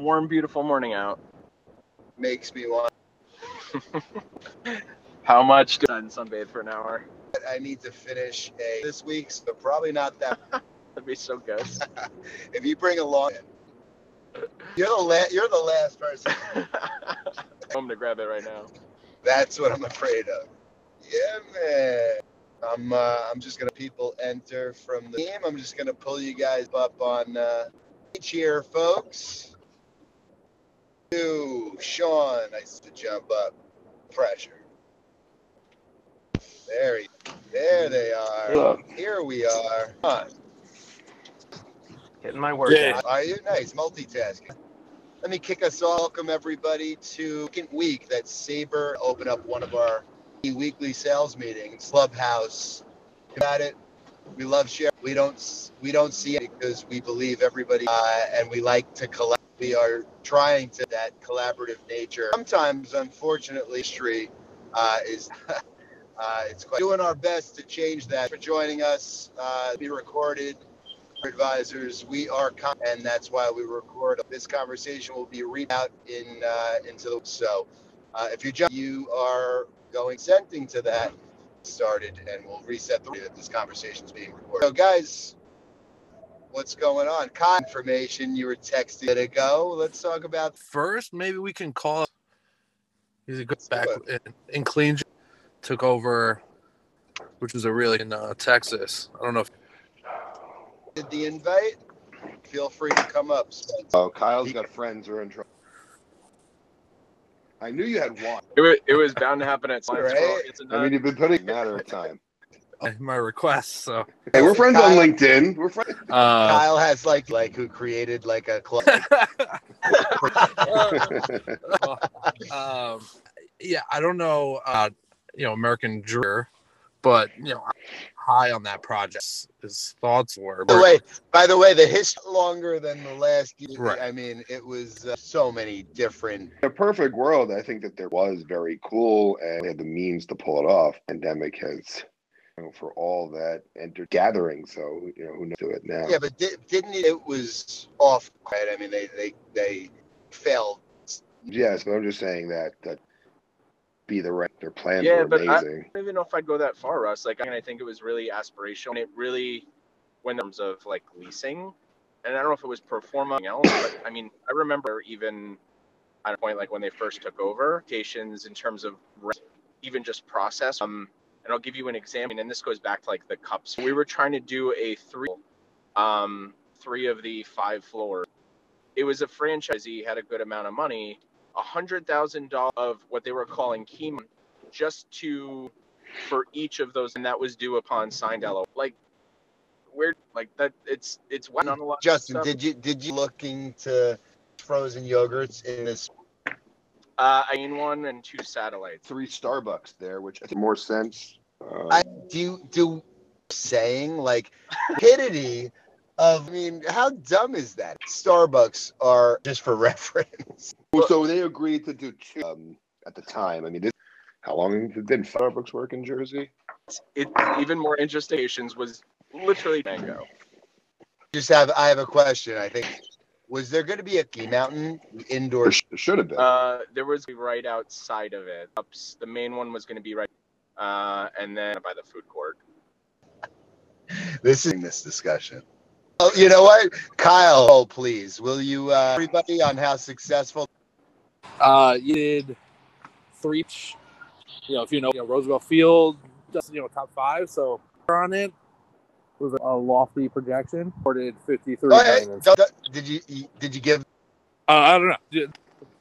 warm, beautiful morning out. Makes me want. How much do I sunbathe for an hour? I need to finish a this week, so probably not that. That'd be so good. if you bring along, you're the last. you're the last person. home to grab it right now. That's what I'm afraid of. Yeah, man. I'm uh, I'm just gonna people enter from the team. I'm just gonna pull you guys up on uh, here, folks. Two, Sean, nice to jump up. Pressure. There, he, there they are. Look. Here we are. Come. Getting my work Yeah. out. Are you nice multitasking? Let me kick us all. Welcome everybody to second week that Sabre open up one of our weekly sales meetings, Clubhouse. About it, we love share. We don't we don't see it because we believe everybody uh, and we like to collab. We are trying to that collaborative nature. Sometimes, unfortunately, history uh, is. Uh, it's quite doing our best to change that. For joining us, uh, be recorded advisors. We are, con- and that's why we record. This conversation will be read out in uh, into the. So, uh, if you jump, you are going consenting to that started, and we'll reset the that this conversation is being recorded. So, guys, what's going on? Con information you were texting a minute ago. Let's talk about. First, maybe we can call. He's a good back it. in, in clean. Took over, which was a really in uh, Texas. I don't know if Did the invite? Feel free to come up. Spencer. Oh, Kyle's got friends who are in trouble. I knew you had one. It was, it was bound to happen at some Right. point. It's a I mean, you've been putting matter of time. my request. So, Hey, we're friends on LinkedIn. We're friends. uh, Kyle has like like who created like a club. um, yeah, I don't know. Uh, you know, American Juror, but you know, high on that project. His thoughts were. By the way, by the way, the history longer than the last year. Right. I mean, it was uh, so many different. In a perfect world, I think that there was very cool and we had the means to pull it off. Pandemic has, you know, for all that enter gathering. So you know, who knows to it now? Yeah, but di- didn't it? It was off. Right. I mean, they they they failed. Yes, but I'm just saying that that be the right. Their plans Yeah, were but I- amazing. I don't even know if I'd go that far, Russ. Like, I mean, I think it was really aspirational. And it really, when in terms of like leasing, and I don't know if it was performing else, but I mean, I remember even at a point like when they first took over, stations in terms of rent, even just process. Um, and I'll give you an example, and this goes back to like the cups. We were trying to do a three, um, three of the five floors. It was a franchisee had a good amount of money, a hundred thousand dollars of what they were calling key just to for each of those, and that was due upon signed LO. Like, where like that? It's it's went on a lot. of Justin, stuff. did you did you looking to frozen yogurts in this? Uh, I mean one and two satellites. Three Starbucks there, which I think more sense. Um, I do do saying like stupidity of. I mean, how dumb is that? Starbucks are just for reference. So they agreed to do two um, at the time. I mean, this, how long did Starbucks work in Jersey? It even more interesting was literally mango. Just have I have a question. I think was there going to be a ski mountain indoor? There sh- should have been. Uh, there was right outside of it. Ups, the main one was going to be right, uh, and then by the food court. This is this discussion. Oh, you know what, Kyle? Oh, please, will you uh, everybody on how successful? uh, you did three. You know, if you know, you know Roosevelt Field, just you know, top five. So on it was a lofty projection. Reported fifty three. Oh, hey, don't- don't- did you did you give? Uh, I don't know. If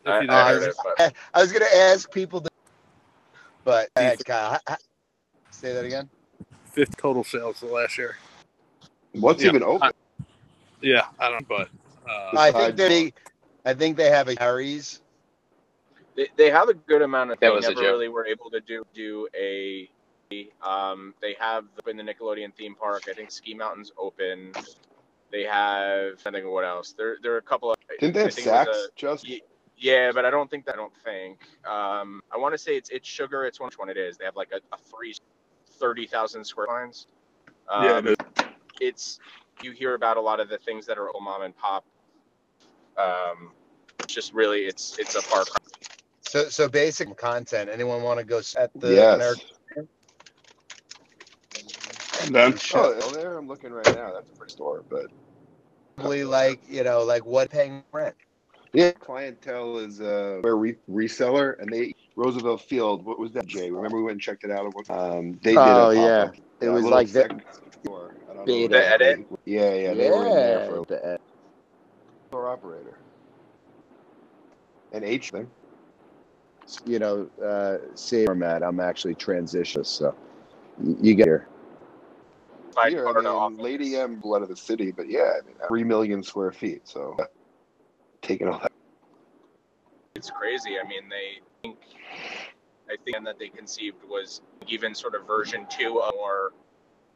I, you I it, but I was going to ask people, to, but go ahead, Kyle. Ha- ha- Say that again. 50 total sales the last year. What's yeah, even open? Yeah, I don't. But uh, I think they, I think they have a Harry's. they, they have a good amount of. That They was a never joke. really were able to do do a. Um, they have in the Nickelodeon theme park. I think Ski Mountain's open. They have. I think what else? There there are a couple of. Didn't they have think it was Saks? Just Ye- Yeah, but I don't think that. I don't think. Um, I want to say it's it's sugar. It's one which one it is. They have like a, a three, 30,000 square lines. Um, Yeah, it is. it's you hear about a lot of the things that are old mom and pop um, it's just really it's it's a far cry. So so basic content. Anyone want to go s- at the Yes. American And then Oh, oh, there I'm looking right now. That's a pretty store, but Probably like you know like what paying rent? Yeah, clientele is uh, we're re- reseller, and they Roosevelt Field. What was that, Jay? Remember we went and checked it out. Um, they did. Oh, a yeah. It was like the- second store. I don't know The edit? Yeah, yeah, they were in there for a the- store operator. And H then. you know, uh, say format. I'm actually transitioning, so you get here. By Here, I mean. Lady M blood of the city, but yeah, I mean, three million square feet. So taking all that. it's crazy. I mean, they think I think that they conceived was even sort of version two of more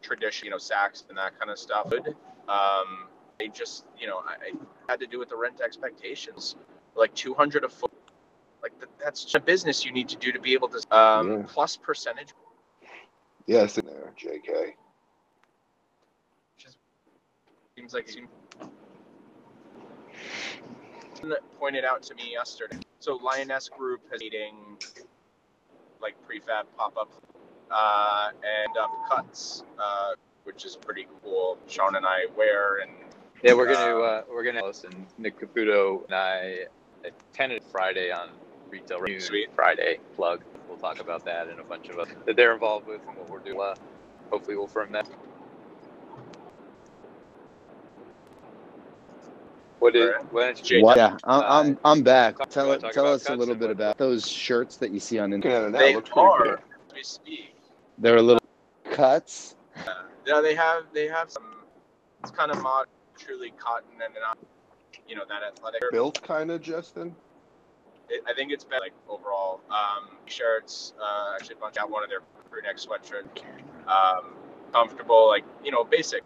tradition, you know, Saks and that kind of stuff. Um, they just, you know, I, I had to do with the rent expectations, like 200 a foot. Like that, that's just a business you need to do to be able to um, Yeah. plus percentage. Yes, in there, J.K. Seems like seems pointed out to me yesterday. So Lioness Group has meeting like prefab pop up uh, and um, cuts, uh, which is pretty cool. Sean and I wear and Yeah, we're gonna uh, we're gonna listen. Nick Caputo and I attended Friday on Retail Noon Sweet. Friday plug. We'll talk about that and a bunch of us that they're involved with and what we're doing. Uh, hopefully, we'll firm that. What is Alright. when it's Jay, What? Yeah, I'm, Uh, I'm I'm back. talk- Tell wanna it. Tell us a little bit what- about those shirts that you see on. Looking Instagram. at it they it looks pretty are. good. as We speak. They're a little cuts. Yeah, they have they have some. It's kind of mod, truly cotton and not, you know, that athletic. Built kind of, Justin. it, I think it's been like overall um, shirts. Uh, actually, bunched out one of their crew neck sweatshirts. Um, comfortable, like you know, basic.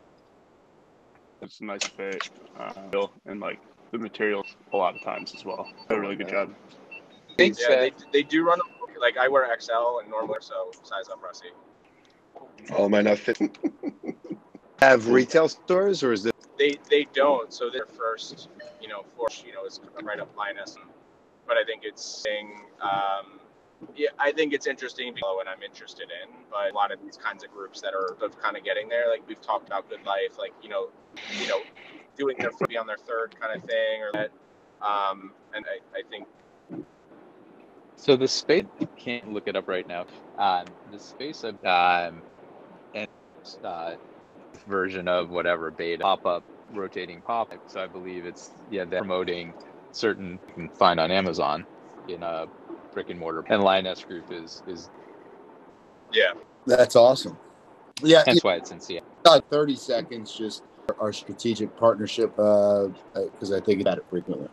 It's a nice fit, uh, and like the materials a lot of times as well. Did a really good job. Thanks, Yeah, they, they do run like I wear XL and normally so size up, Rusty. Oh, am I not fit? Have retail stores, or is it? They they don't. So their first, you know, floor, you know, is right up Linus. But I think it's saying, um, yeah, I think it's interesting and I'm interested in. But a lot of these kinds of groups that are of kind of getting there, like we've talked about Good Life, like you know, you know, doing their be on their third kind of thing or that. Um, and I, I think So the space can't look it up right now. Um, the space of um, and uh, version of whatever beta pop up rotating pop. So I believe it's yeah they're promoting certain you can find on Amazon in a brick and mortar. And Lioness Group is is yeah, That's awesome. Yeah, that's why it's in Seattle. got 30 seconds. Just our strategic partnership, because I think about it frequently.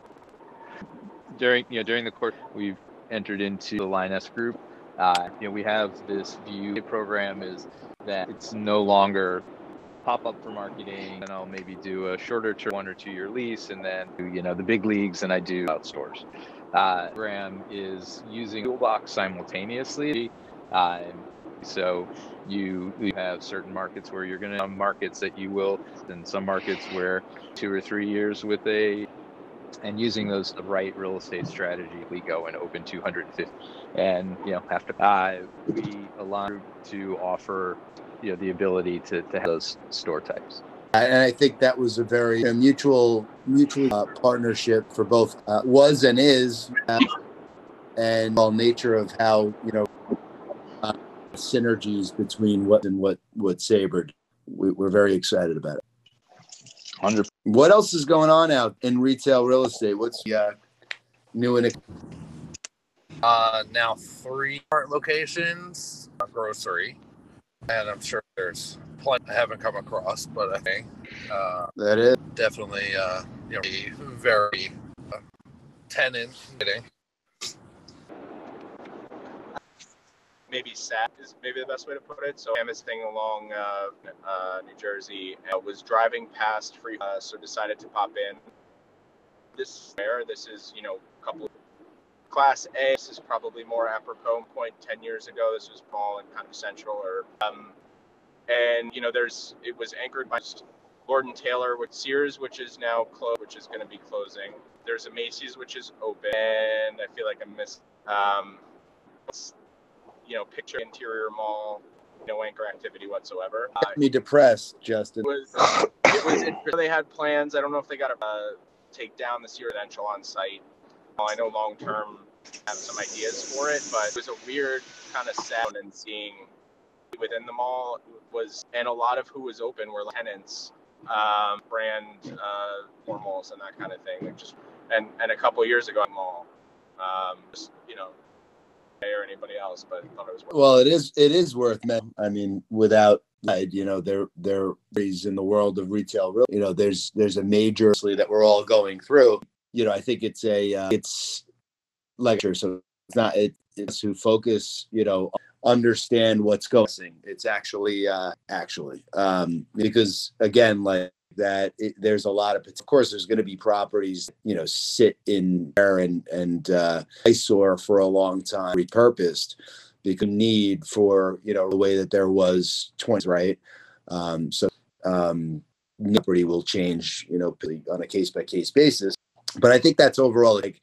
during you know during the course we've entered into the Lioness group. Uh, you know we have this view program is that it's no longer pop up for marketing and I'll maybe do a shorter term one or two year lease and then do, you know the big leagues and I do out stores. Uh, is using Toolbox simultaneously. Uh, so you you have certain markets where you're going to markets that you will, and some markets where two or three years with a and using those the right real estate strategy, we go and open 250, and you know have to uh, we allow to offer you know the ability to, to have those store types. And I think that was a very a mutual mutual uh, partnership for both uh, was and is, uh, and all nature of how you know uh, synergies between what and what what Sabre. We, we're very excited about it. Hundred. What else is going on out in retail real estate? What's uh, new and Uh, now three locations, a grocery, and I'm sure there's plenty I haven't come across, but I think uh, that is? definitely uh, you know very uh, tenant maybe sad is maybe the best way to put it. So I'm thing along uh, uh, New Jersey and was driving past free, uh, so decided to pop in. This where this is you know a couple class A. This is probably more apropos point ten years ago. This was small and kind of central or um, and you know there's it was anchored by Lord and Taylor with Sears, which is now closed, which is going to be closing. There's a Macy's, which is open. And I feel like I missed, um, you know, picture interior mall, no anchor activity whatsoever. Uh, me depressed, Justin. it was it was interesting. they had plans. I don't know if they got to uh, take down the Sears residential on site. Well, I know long term have some ideas for it, but it was a weird kind of sound and seeing within the mall was and a lot of who was open were tenants, um, brand uh, formals and that kind of thing. Like just and and a couple years ago, mall, um, just you know, or anybody else, but thought it was. Worth Well, it is it is worth men. I mean, without you know, there there is in the world of retail. real- You know, there's there's a major that we're all going through. You know, I think it's a uh, it's like so it's not it, it's who focus. You know, understand what's going. It's actually uh actually um because again like that it, there's a lot of of course there's going to be properties you know sit in there and and uh eyesore for a long time repurposed because need for you know the way that there was 20 right um so um property will change you know on a case by case basis but i think that's overall like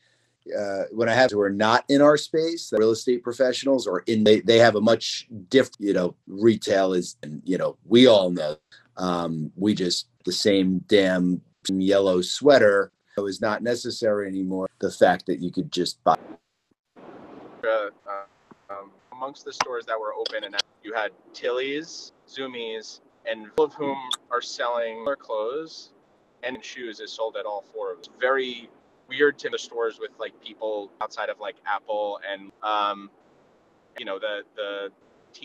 uh, when I have who are not in our space, the real estate professionals or in they, they have a much different, you know, retail is, and you know, we all know, um, we just the same damn yellow sweater is not necessary anymore. The fact that you could just buy. uh, um, amongst the stores that were open and you had Tilly's, Zumiez, and all of whom are selling their clothes and shoes is sold at all four of them. Very weird to the stores with like people outside of like Apple and um, you know the the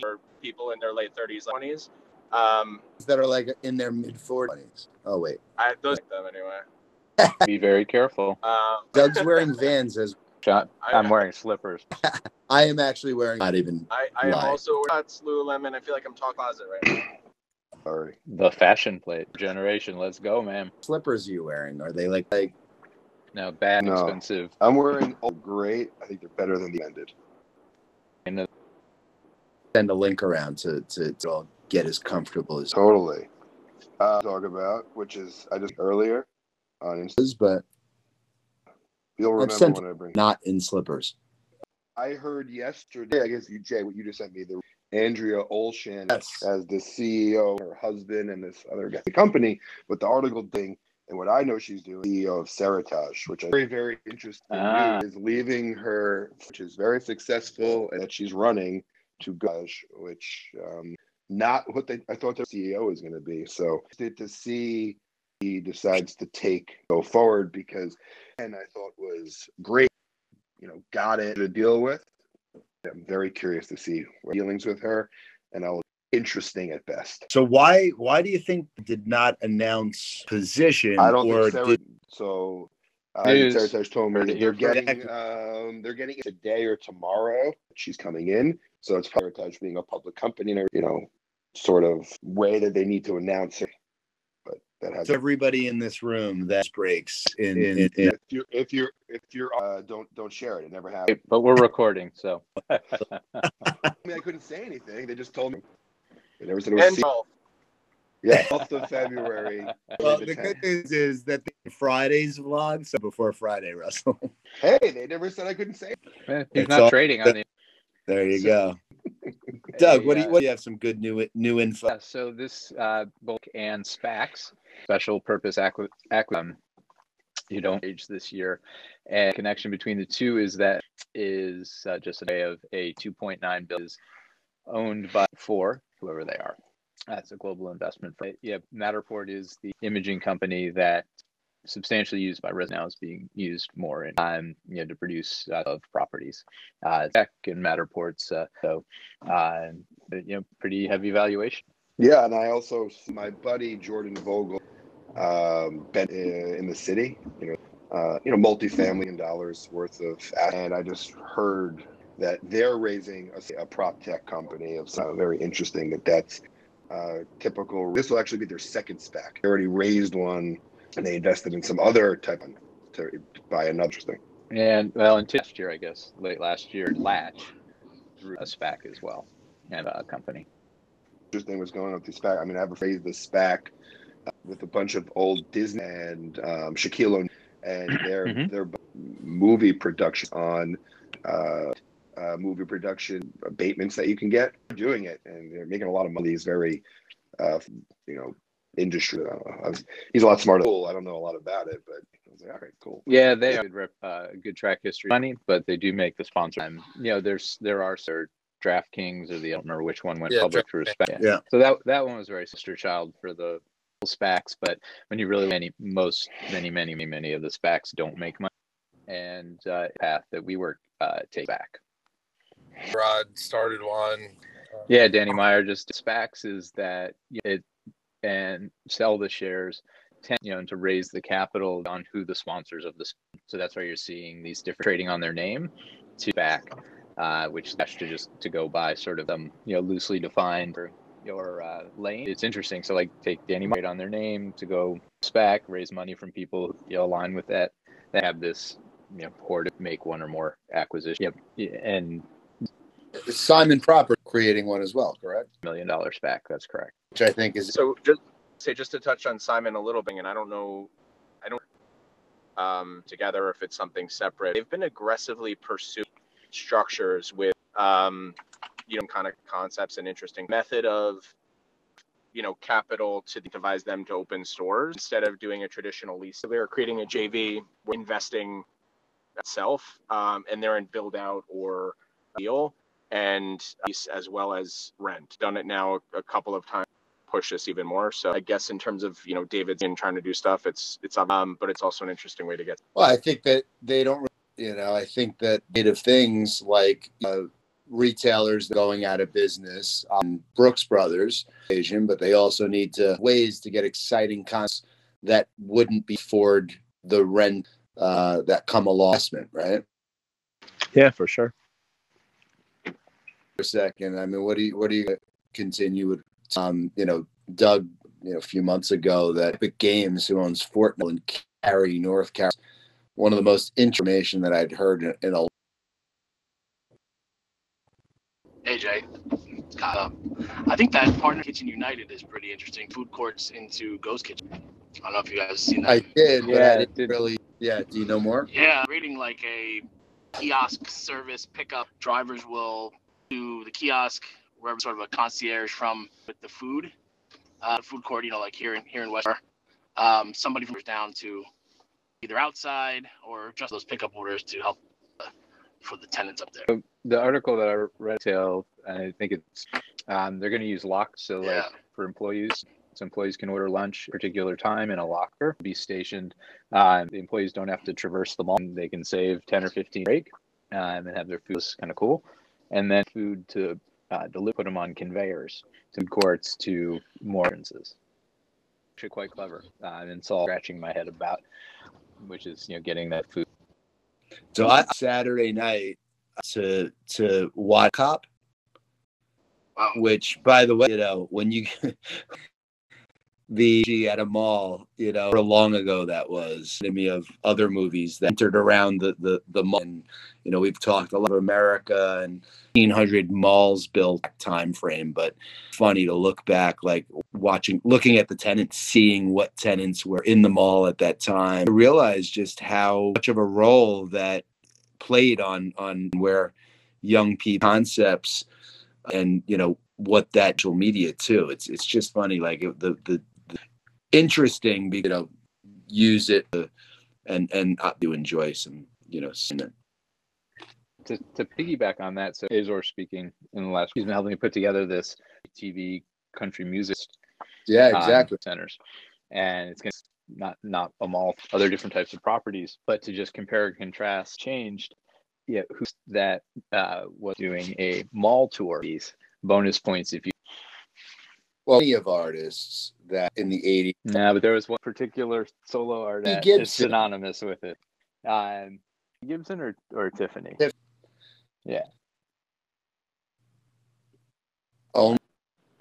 or people in their late 30s, 20s. Um, that are like in their mid 40s. Oh wait, I those like them anyway. Be very careful. Um, Doug's wearing Vans as John, I- I'm wearing slippers. I am actually wearing. Not even. I, I am also that's Lululemon. I feel like I'm talking closet right now. Sorry. The fashion plate generation. Let's go, man. Slippers you wearing? Are they like like? Now, bad, No. expensive. I'm wearing all great. I think they're better than the ended. And Send a link around to to, to all get as comfortable as Totally. Uh, talk about which is I just earlier on Insta. is, but You'll remember sent- when I bring. not in slippers. I heard yesterday. I guess you, Jay, what you just sent me. The Andrea Olshan Yes. as the CEO, her husband, and this other guy, the company. But the article thing, and what I know she's doing, CEO of Seritage, which is very, very interesting. Ah. is leaving her, which is very successful, and that she's running to Gush, which um, not what they I thought the CEO was going to be. So to see he decides to take go forward because, and I thought was great. You know, got it to deal with. I'm very curious to see what dealings with her, and I'll interesting at best. So why why do you think did not announce position I don't or think Sarah, did so. Uh, News. Seritage told me Heard it that they're getting um, they're getting it today or tomorrow. She's coming in, so it's Seritage being a public company, and you know, sort of way that they need to announce it. But that has so everybody in this room that breaks in, in, in if you if you're if you're uh, don't don't share it. It never happened. But we're recording, so I mean, I couldn't say anything. They just told me. They never said it was. And se- golf. yeah, 12th of February. well, the the 10th. good news is that the Friday's vlog, so before Friday, Russell. Hey, they never said I couldn't say. It. he's It's not all- trading on the. There you go. Doug, what do you uh, what do you have some good new new info? Yeah, so this uh, bulk and SPACs, special purpose acqui- acqui- um, you don't age this year, and connection between the two is that is uh, just a day of a 2.9 billion is owned by four whoever they are. That's a global investment. Yeah, Matterport is the imaging company that substantially used by Res now is being used more in um, you know to produce uh, of properties. Uh, tech and Matterport's uh, so uh, you know pretty heavy valuation. Yeah, and I also my buddy Jordan Vogel, um, been in, in the city. You know, uh, you know, multi-family and dollars worth of, and I just heard that they're raising a, a prop tech company of some very interesting. That that's uh, typical. This will actually be their second SPAC. They already raised one, and they invested in some other type of to buy another thing. And well, until last year, I guess, late last year, Latch through a SPAC as well, and a company. interesting what's going on with the SPAC. I mean, I have raised the SPAC with a bunch of old Disney and um, Shaquille O'Neal and their Mhm. their movie production on uh, uh, movie production abatements that you can get. They're doing it, and they're making a lot of money. He's very, uh, you know, industry. Uh, he's a lot smarter. Cool. I don't know a lot about it, but I was like, all right, cool. Yeah, they have a good, rep, uh, good track history money, but they do make the sponsor. Um, you know, there's there are certain DraftKings or the I don't remember which one went Yeah, public through a SPAC. Yeah. So that that one was very sister child for the SPACs, but when you really many most many many many many of the SPACs don't make money, and uh, path that we work uh, take back. Rod started one. Yeah, Danny Meyer just SPACs is that it and sell the shares, you know, to raise the capital on who the sponsors of this. So that's why you're seeing these different trading on their name to back, uh, which that's to just to go by sort of them, you know, loosely defined or your uh, lane. It's interesting. So like take Danny Meyer on their name to go SPAC, raise money from people you know, align with that. They have this, you know, or to make one or more acquisition. Yep, and Simon Proper creating one as well, correct? million dollar back. That's correct. Which I think is So just say just to touch on Simon a little bit, and I don't know, I don't um, together if it's something separate. They've been aggressively pursuing structures with um, you know kind of concepts and interesting method of you know capital to devise them to open stores instead of doing a traditional lease. So they're creating a JV, investing itself, um, and they're in build out or deal and as well as rent. Done it now a couple of times push this even more. So I guess in terms of you know David's in trying to do stuff, it's it's um, but it's also an interesting way to get. Well, I think that they don't, you know, I think that native things like uh, retailers going out of business, um, Brooks Brothers, Asian, but they also need to ways to get exciting concepts that wouldn't be afford the rent uh, that come along, right? Yeah, for sure. For a second, I mean, what do you, what do you continue with? Um, you know, Doug, you know, a few months ago that Epic Games, who owns Fortnite in Cary, North Carolina, one of the most information that I'd heard in, in a Hey Jay, uh, I think that partner Kitchen United is pretty interesting. Food courts into Ghost Kitchen. I don't know if you guys have seen that. I did, but Yeah, I it didn't did. really. Yeah, do you know more? yeah, reading like a kiosk service pickup. Drivers will do the kiosk wherever sort of a concierge from with the food, uh, food court. You know, like here in here in West. Um, somebody from down to either outside or just those pickup orders to help uh, for the tenants up there. The article that I read, tell, I think it's um, they're going to use locks. So like Yeah. for employees, so employees can order lunch at a particular time in a locker, be stationed. Uh, the employees don't have to traverse the mall. They can save ten or fifteen break um, and then have their food. It's kind of cool. And then food to uh, deliver, put them on conveyors to food courts to more entrances. Actually, quite clever. Uh, and it's all scratching my head about, which is you know getting that food. So I Saturday night to to watch Cop, which by the way, you know, when you the at a mall, you know, long ago that was me of other movies that entered around the the the mall. And, you know, we've talked a lot of America and 1800 malls built time frame, but funny to look back, like watching, looking at the tenants, seeing what tenants were in the mall at that time. I realized just how much of a role that played on on where young people concepts and you know what that actual media too. It's it's just funny, like the the, interesting, you know, use it to, and and I do enjoy some, you know, to, to piggyback on that, so Azor speaking in the last, he's been helping me put together this TV country music Yeah, um, exactly. centers, and it's going to not not a mall, other different types of properties, but to just compare and contrast, changed. Yeah, who's that uh, was doing a mall tour? These bonus points if you. Well, many of artists that in the '80s, No, but there was one particular solo artist Lee that is synonymous with it. Um, Gibson or or Tiffany. Tiff- Yeah. only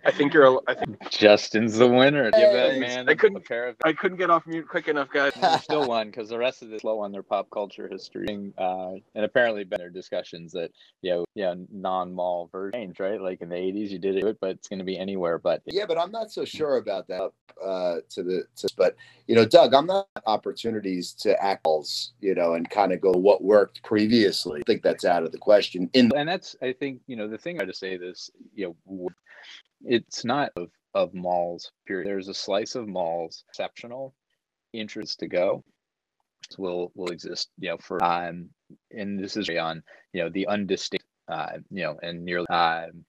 I think you're. I think Justin's the winner. Give that man I a couldn't- pair of I couldn't get off mute quick enough, guys. There's still one because the rest of this slow on their pop culture history, uh, and apparently better discussions that you know, yeah, non-mall version, changed, right? Like in the '80s, you did it, but it's going to be anywhere. But Yeah, but I'm not so sure about that. Uh, to the to, but you know, Doug, I'm not opportunities to act, you know, and kind of go what worked previously. I think that's out of the question. In and that's I think you know the thing I to say this you know w- it's not of of malls period. There's a slice of malls exceptional interest to go will will exist you know for um and this is on you know the undistinct uh you know and nearly um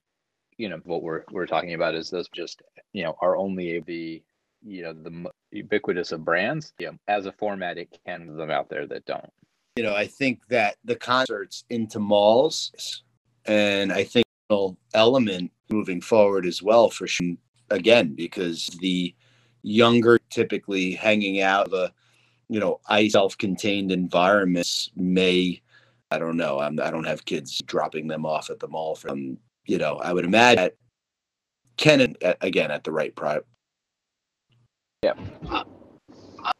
you know what we're we're talking about is those just you know are only the you know the ubiquitous of brands you know as a format it can them out there that don't you know, I think that the concerts into malls, and I think element moving forward as well for sure. Again, because the younger typically hanging out of a, you know, I self-contained environments may, I don't know, I'm, I don't have kids dropping them off at the mall from, um, you know, I would imagine that can again at the right price. I,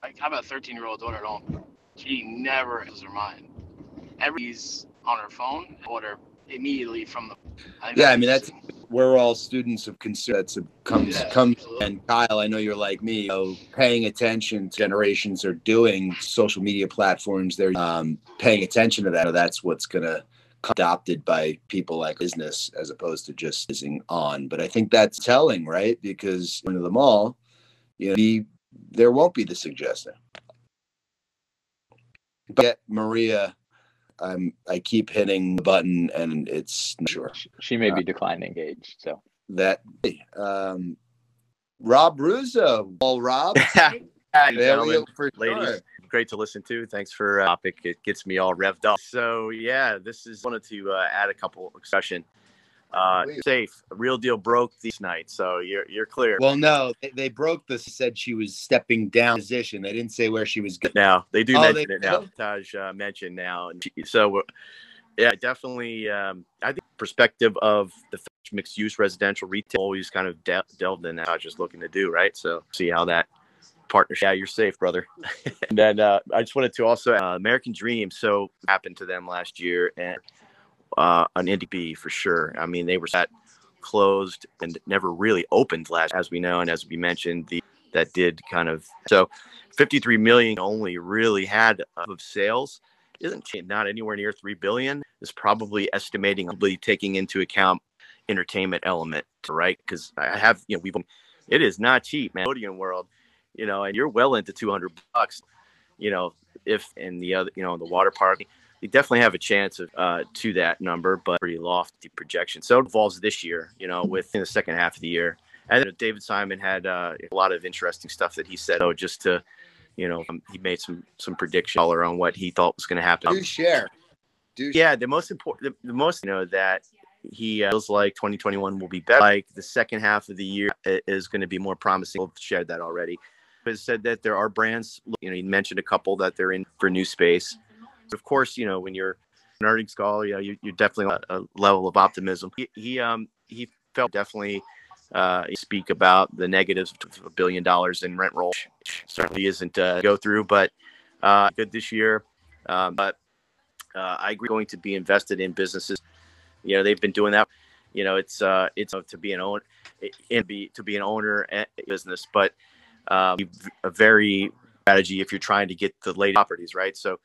like, how about a 13 year old daughter at home? She never loses her mind. Everybody's on her phone, order immediately from the. I Yeah, I mean, that's- interesting. We're all students of concern. That's comes Yeah, comes and Kyle, I know you're like me, you know, paying attention. to Generations are doing social media platforms. They're um, paying attention to that. That's what's gonna come adopted by people like business as opposed to just using on. But I think that's telling, right? Because into the mall, you know, the, there won't be the suggestion. But Maria, I'm I keep hitting the button and it's not sure She- she may be declining engaged so that um Rob Russo. Well, Rob, there gentlemen, for ladies. sure. Great to listen to. Thanks for uh, topic. It gets me all revved up. So yeah, this is wanted to uh, add a couple discussion. Uh, safe, real deal broke this night, so you're you're clear. Well, no, they, they broke this. Said she was stepping down position. They didn't say where she was going. now they do Oh, mention they it now. Taj uh, mentioned now, and she- so uh, yeah, definitely. Um, I think perspective of the mixed use residential retail always kind of de- delved in that. Taj is looking to do right. So see how that partnership. Yeah, you're safe, brother. and then uh, I just wanted to also uh, American Dream. So happened to them last year and uh, an indie B for sure. I mean, they were that closed and never really opened last, as we know, and as we mentioned, the that did kind of so 53 million only really had of sales. Isn't not anywhere near 3 billion. Is probably estimating probably taking into account entertainment element right? Because i have you know we've it is not cheap man Nickelodeon world you know and you're well into 200 bucks you know if in the other you know in the water park you definitely have a chance of uh, to that number but pretty lofty projection so it evolves this year you know within the second half of the year and then David Simon had uh, a lot of interesting stuff that he said. Oh, just to, you know, um, he made some some prediction on what he thought was going to happen. Do share. Do yeah, the most important, the, the most, you know, that he uh, feels like 2021 will be better. Like the second half of the year is going to be more promising. We've shared that already. But said that there are brands. You know, he mentioned a couple that they're in for new space. Of course, you know when you're an earnings call, you know, you, you're definitely a, level of optimism. He, he um he felt definitely uh, speak about the negatives of a billion dollars in rent roll. Certainly isn't uh, go through, but uh, good this year. Um, but uh, I agree, going to be invested in businesses. You know, they've been doing that. You know, it's uh, it's to be an owner, and be to be an owner business, but um, a very strategy if you're trying to get the latest properties, right? So,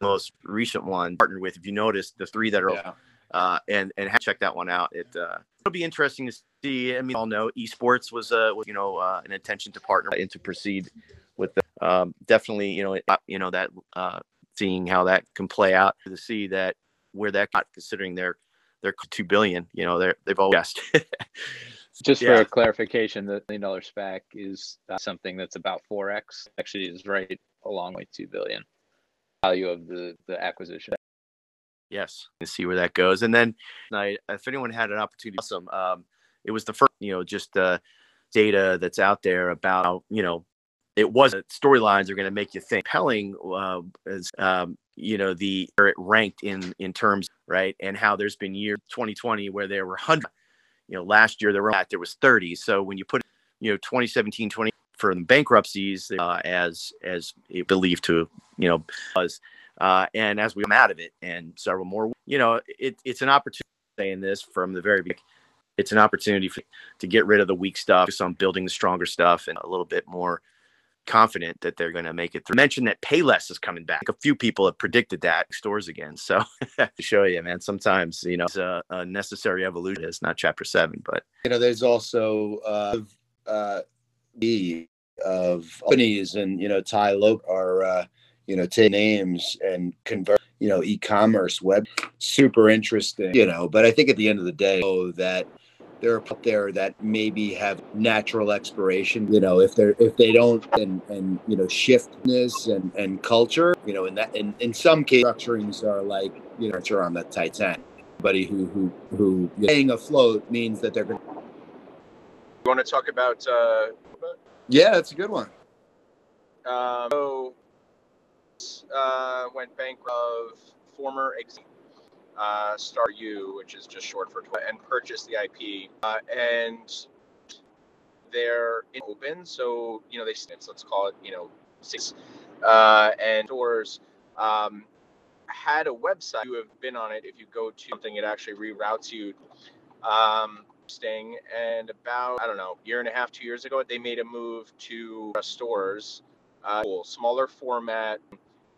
most recent one partnered with. If you notice, the three that are Yeah. uh, and and have check that one out. It uh, it'll be interesting to see. I mean, all know esports was uh was, you know uh, an intention to partner and to proceed with the um, definitely you know it, uh, you know that uh, seeing how that can play out to see that where that got considering they're they're two billion. You know they're they've always guessed. Just Yeah. for clarification, the million dollar SPAC is uh, something that's about four x. Actually, is right along with two billion value of the the acquisition. Yes, and see where that goes. And then, I, if anyone had an opportunity, awesome. Um, it was the first, you know, just uh, data that's out there about, you know, it wasn't storylines are going to make you think. Compelling uh, is, um, you know, the where it ranked in in terms, right, and how there's been year 2020 where there were hundred, you know, last year there were there was 30. So when you put, you know, 2017, 20 for the bankruptcies uh, as as believed to, you know, was, uh, and as we come out of it, and several more, you know, it, it's an opportunity saying this from the very beginning. It's an opportunity for, to get rid of the weak stuff, focus on building the stronger stuff, and a little bit more confident that they're going to make it through. Mention that Payless is coming back. A few people have predicted that stores again. So to show you, man, sometimes you know it's a, a, necessary evolution. It's not chapter seven, but you know, there's also uh, uh, of companies and you know Tai Lo are uh, you know take names and convert you know e-commerce web super interesting you know. But i think at the end of the day oh, that there are out there that maybe have natural expiration you know if they're if they don't and and you know shift this and and culture you know in that in, in some case structurings are like you know are on the titanic. Buddy who who who staying afloat means that they're going you to talk about uh yeah that's a good one um so uh went bankrupt of former ex- uh, Star U, which is just short for and purchased the IP. Uh, and they're open, so you know they let's call it you know six uh, and stores um, had a website. You have been on it. If you go to something, it actually reroutes you. Um, staying and about I don't know year and a half, two years ago, they made a move to stores, uh, smaller format,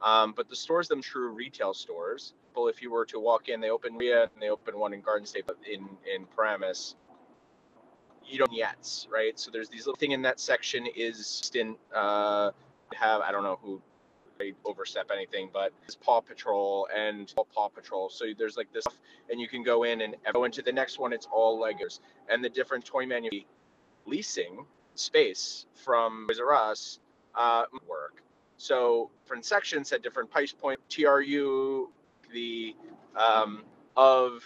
um, but the stores them true retail stores Well, if you were to walk in, they open Ria and they open one in Garden State but in in Paramus. You don't yet, right? So there's these little thing in that section is in uh, have I don't know who they overstep anything, but it's Paw Patrol and Paw Patrol. So there's like this, and you can go in and go into the next one. It's all Legos and the different toy menu leasing space from Toys R Us uh, work. So different sections at different price point. TRU the um, of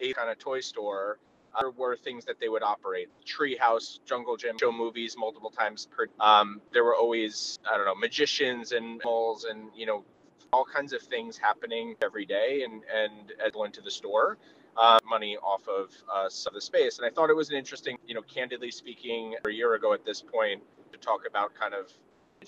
a kind of toy store uh, were things that they would operate. Treehouse, Jungle Gym, show movies multiple times per. Um, there were always I don't know magicians and malls and you know all kinds of things happening every day and and as went to the store. Uh, money off of uh, some of the space, and I thought it was an interesting, you know, candidly speaking, a year ago at this point, to talk about kind of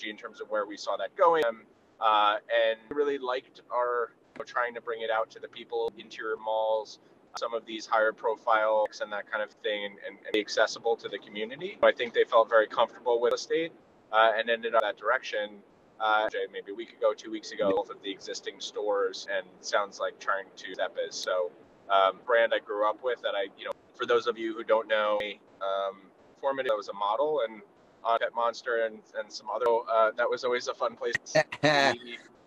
in terms of where we saw that going, um, uh, and really liked our trying to bring it out to the people, interior malls, some of these higher profile and that kind of thing, and, and, and be accessible to the community. I think they felt very comfortable with the state uh, and ended up that direction. Uh, maybe a week ago, two weeks ago, both of the existing stores, and sounds like trying to step is so. Um, brand I grew up with that I, you know, for those of you who don't know, um, formative was a model and on Pet Monster and, and some other, uh, that was always a fun place.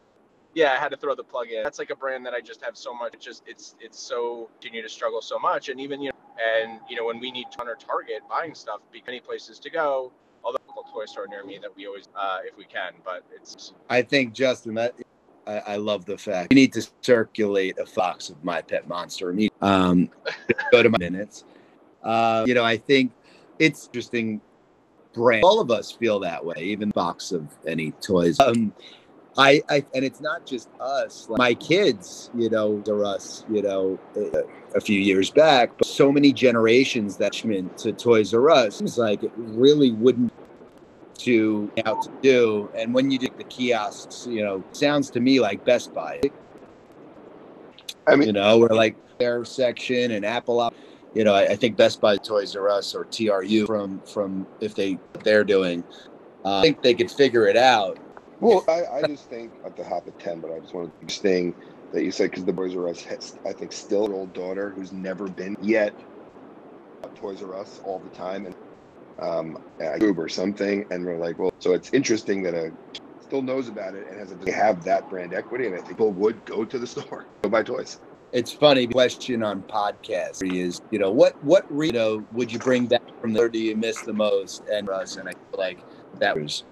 yeah, I had to throw the plug in. That's like a brand that I just have so much. It's just it's it's so continue to struggle so much, and even you know, and you know when we need to on our Target buying stuff, be many places to go. Although a toy store near me that we always, uh, if we can, but it's. I think Justin, that I, I love the fact we need to circulate a box of my pet monster. Um, go to my minutes. Uh, you know, I think it's interesting. Brand. All of us feel that way. Even box of any toys. Um, I, I and it's not just us. Like my kids, you know, are us, you know, a, a, few years back, but so many generations that went to Toys R Us. It's like it really wouldn't to out to do. And when you do the kiosks, you know, sounds to me like Best Buy. I mean, you know, we're like their section and Apple. You know, I, I think Best Buy, Toys R Us, or TRU from from if they they're doing. Uh, I think they could figure it out well, I, I just think at the hop at 10, but I just wanted to thing that you said because the Boys R Us has, I think, still an old daughter who's never been yet Toys R Us all the time and um, or something. And we're like, well, so it's interesting that a still knows about it and has a, they have that brand equity. And I think people would go to the store, go buy toys. It's funny question on podcast is, you know, what, what, you know, would you bring back from there? Do you miss the most? And Russ, and I feel like that was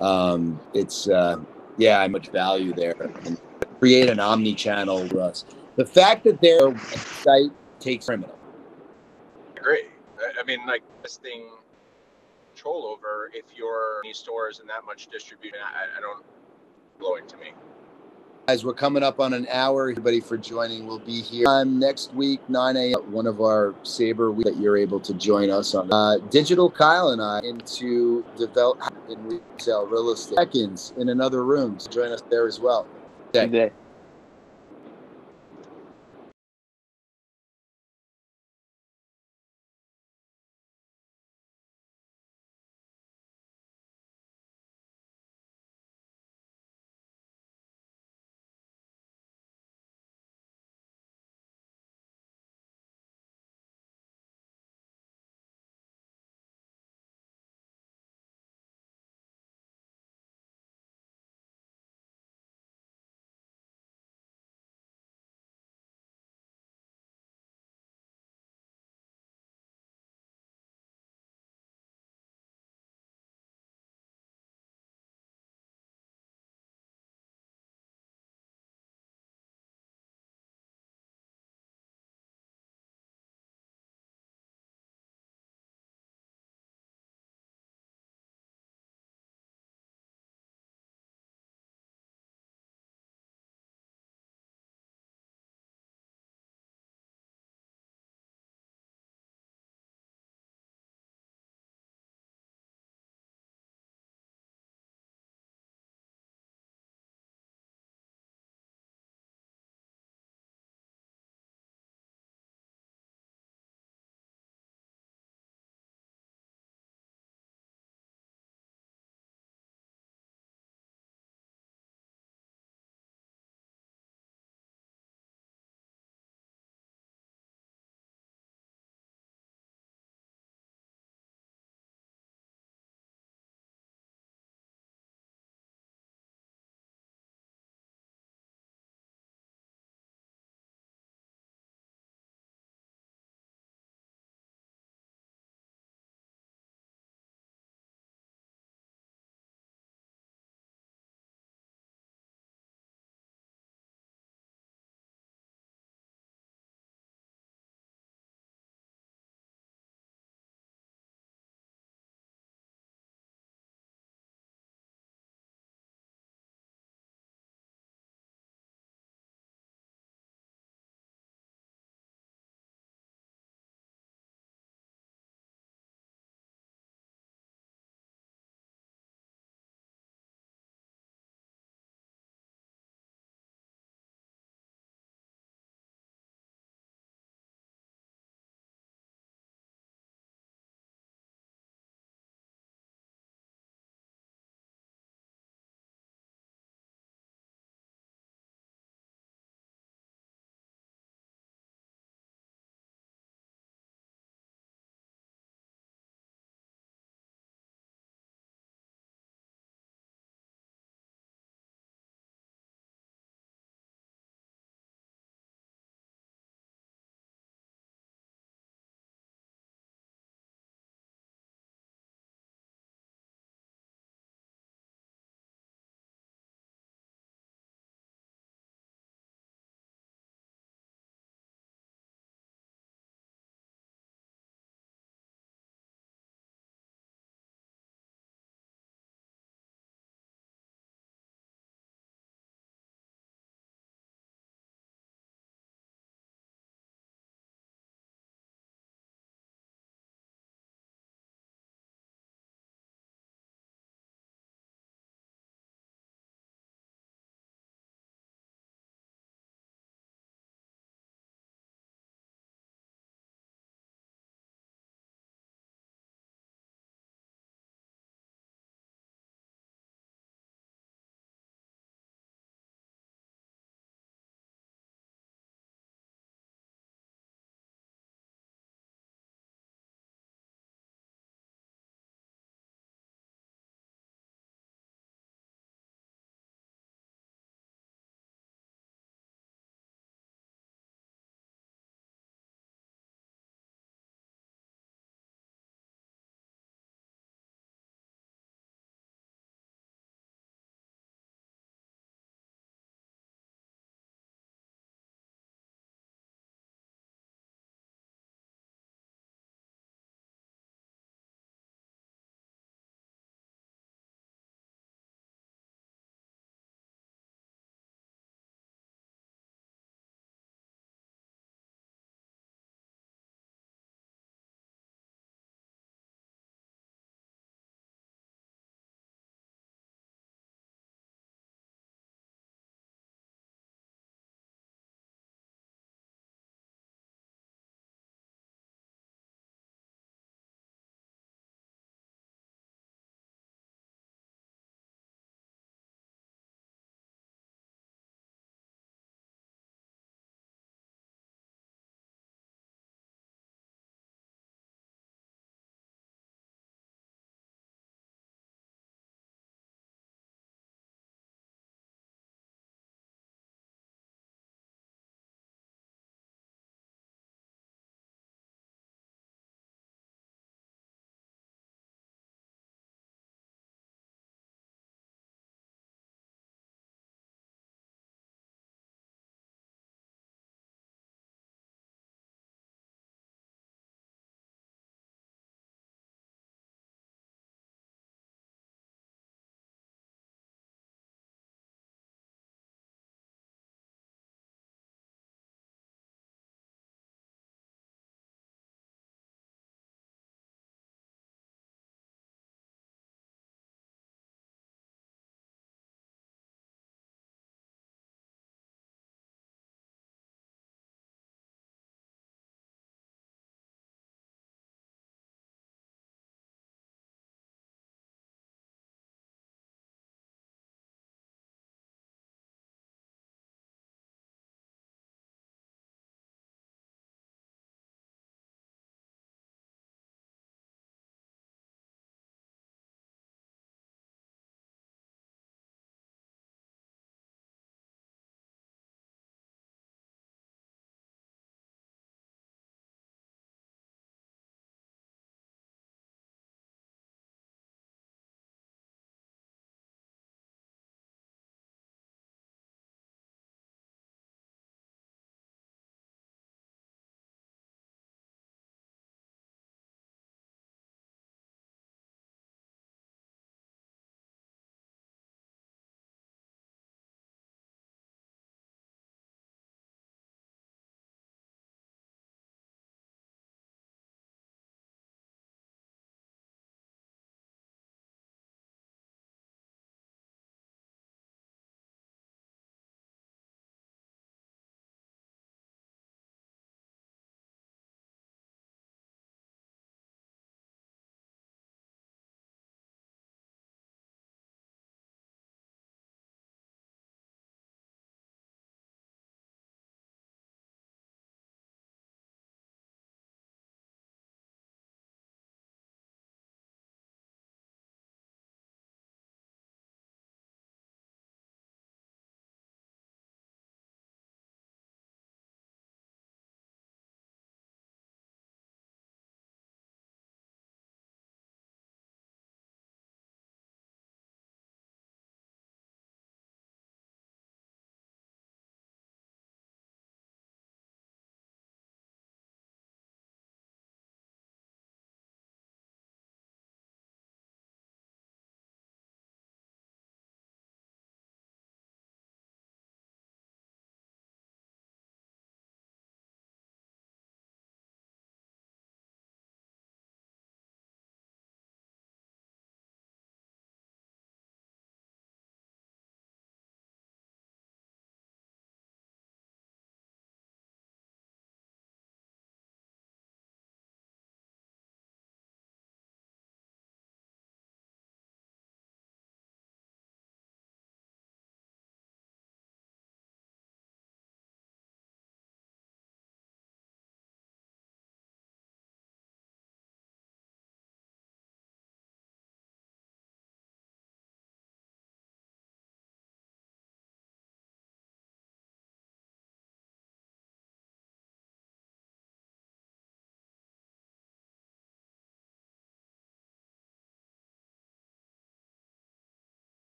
um, it's uh, yeah, I much value there. And create an omni-channel, Russ. The fact that their site takes criminal. Great. I mean, like this thing control over if your any stores and that much distribution. I, I don't blowing to me. As we're coming up on an hour, everybody for joining. We'll be here um, next week, 9 a.m. One of our Sabre that you're able to join us on. Uh, Digital Kyle and I into develop in retail real estate. Check-ins in another room. So join us there as well. Okay.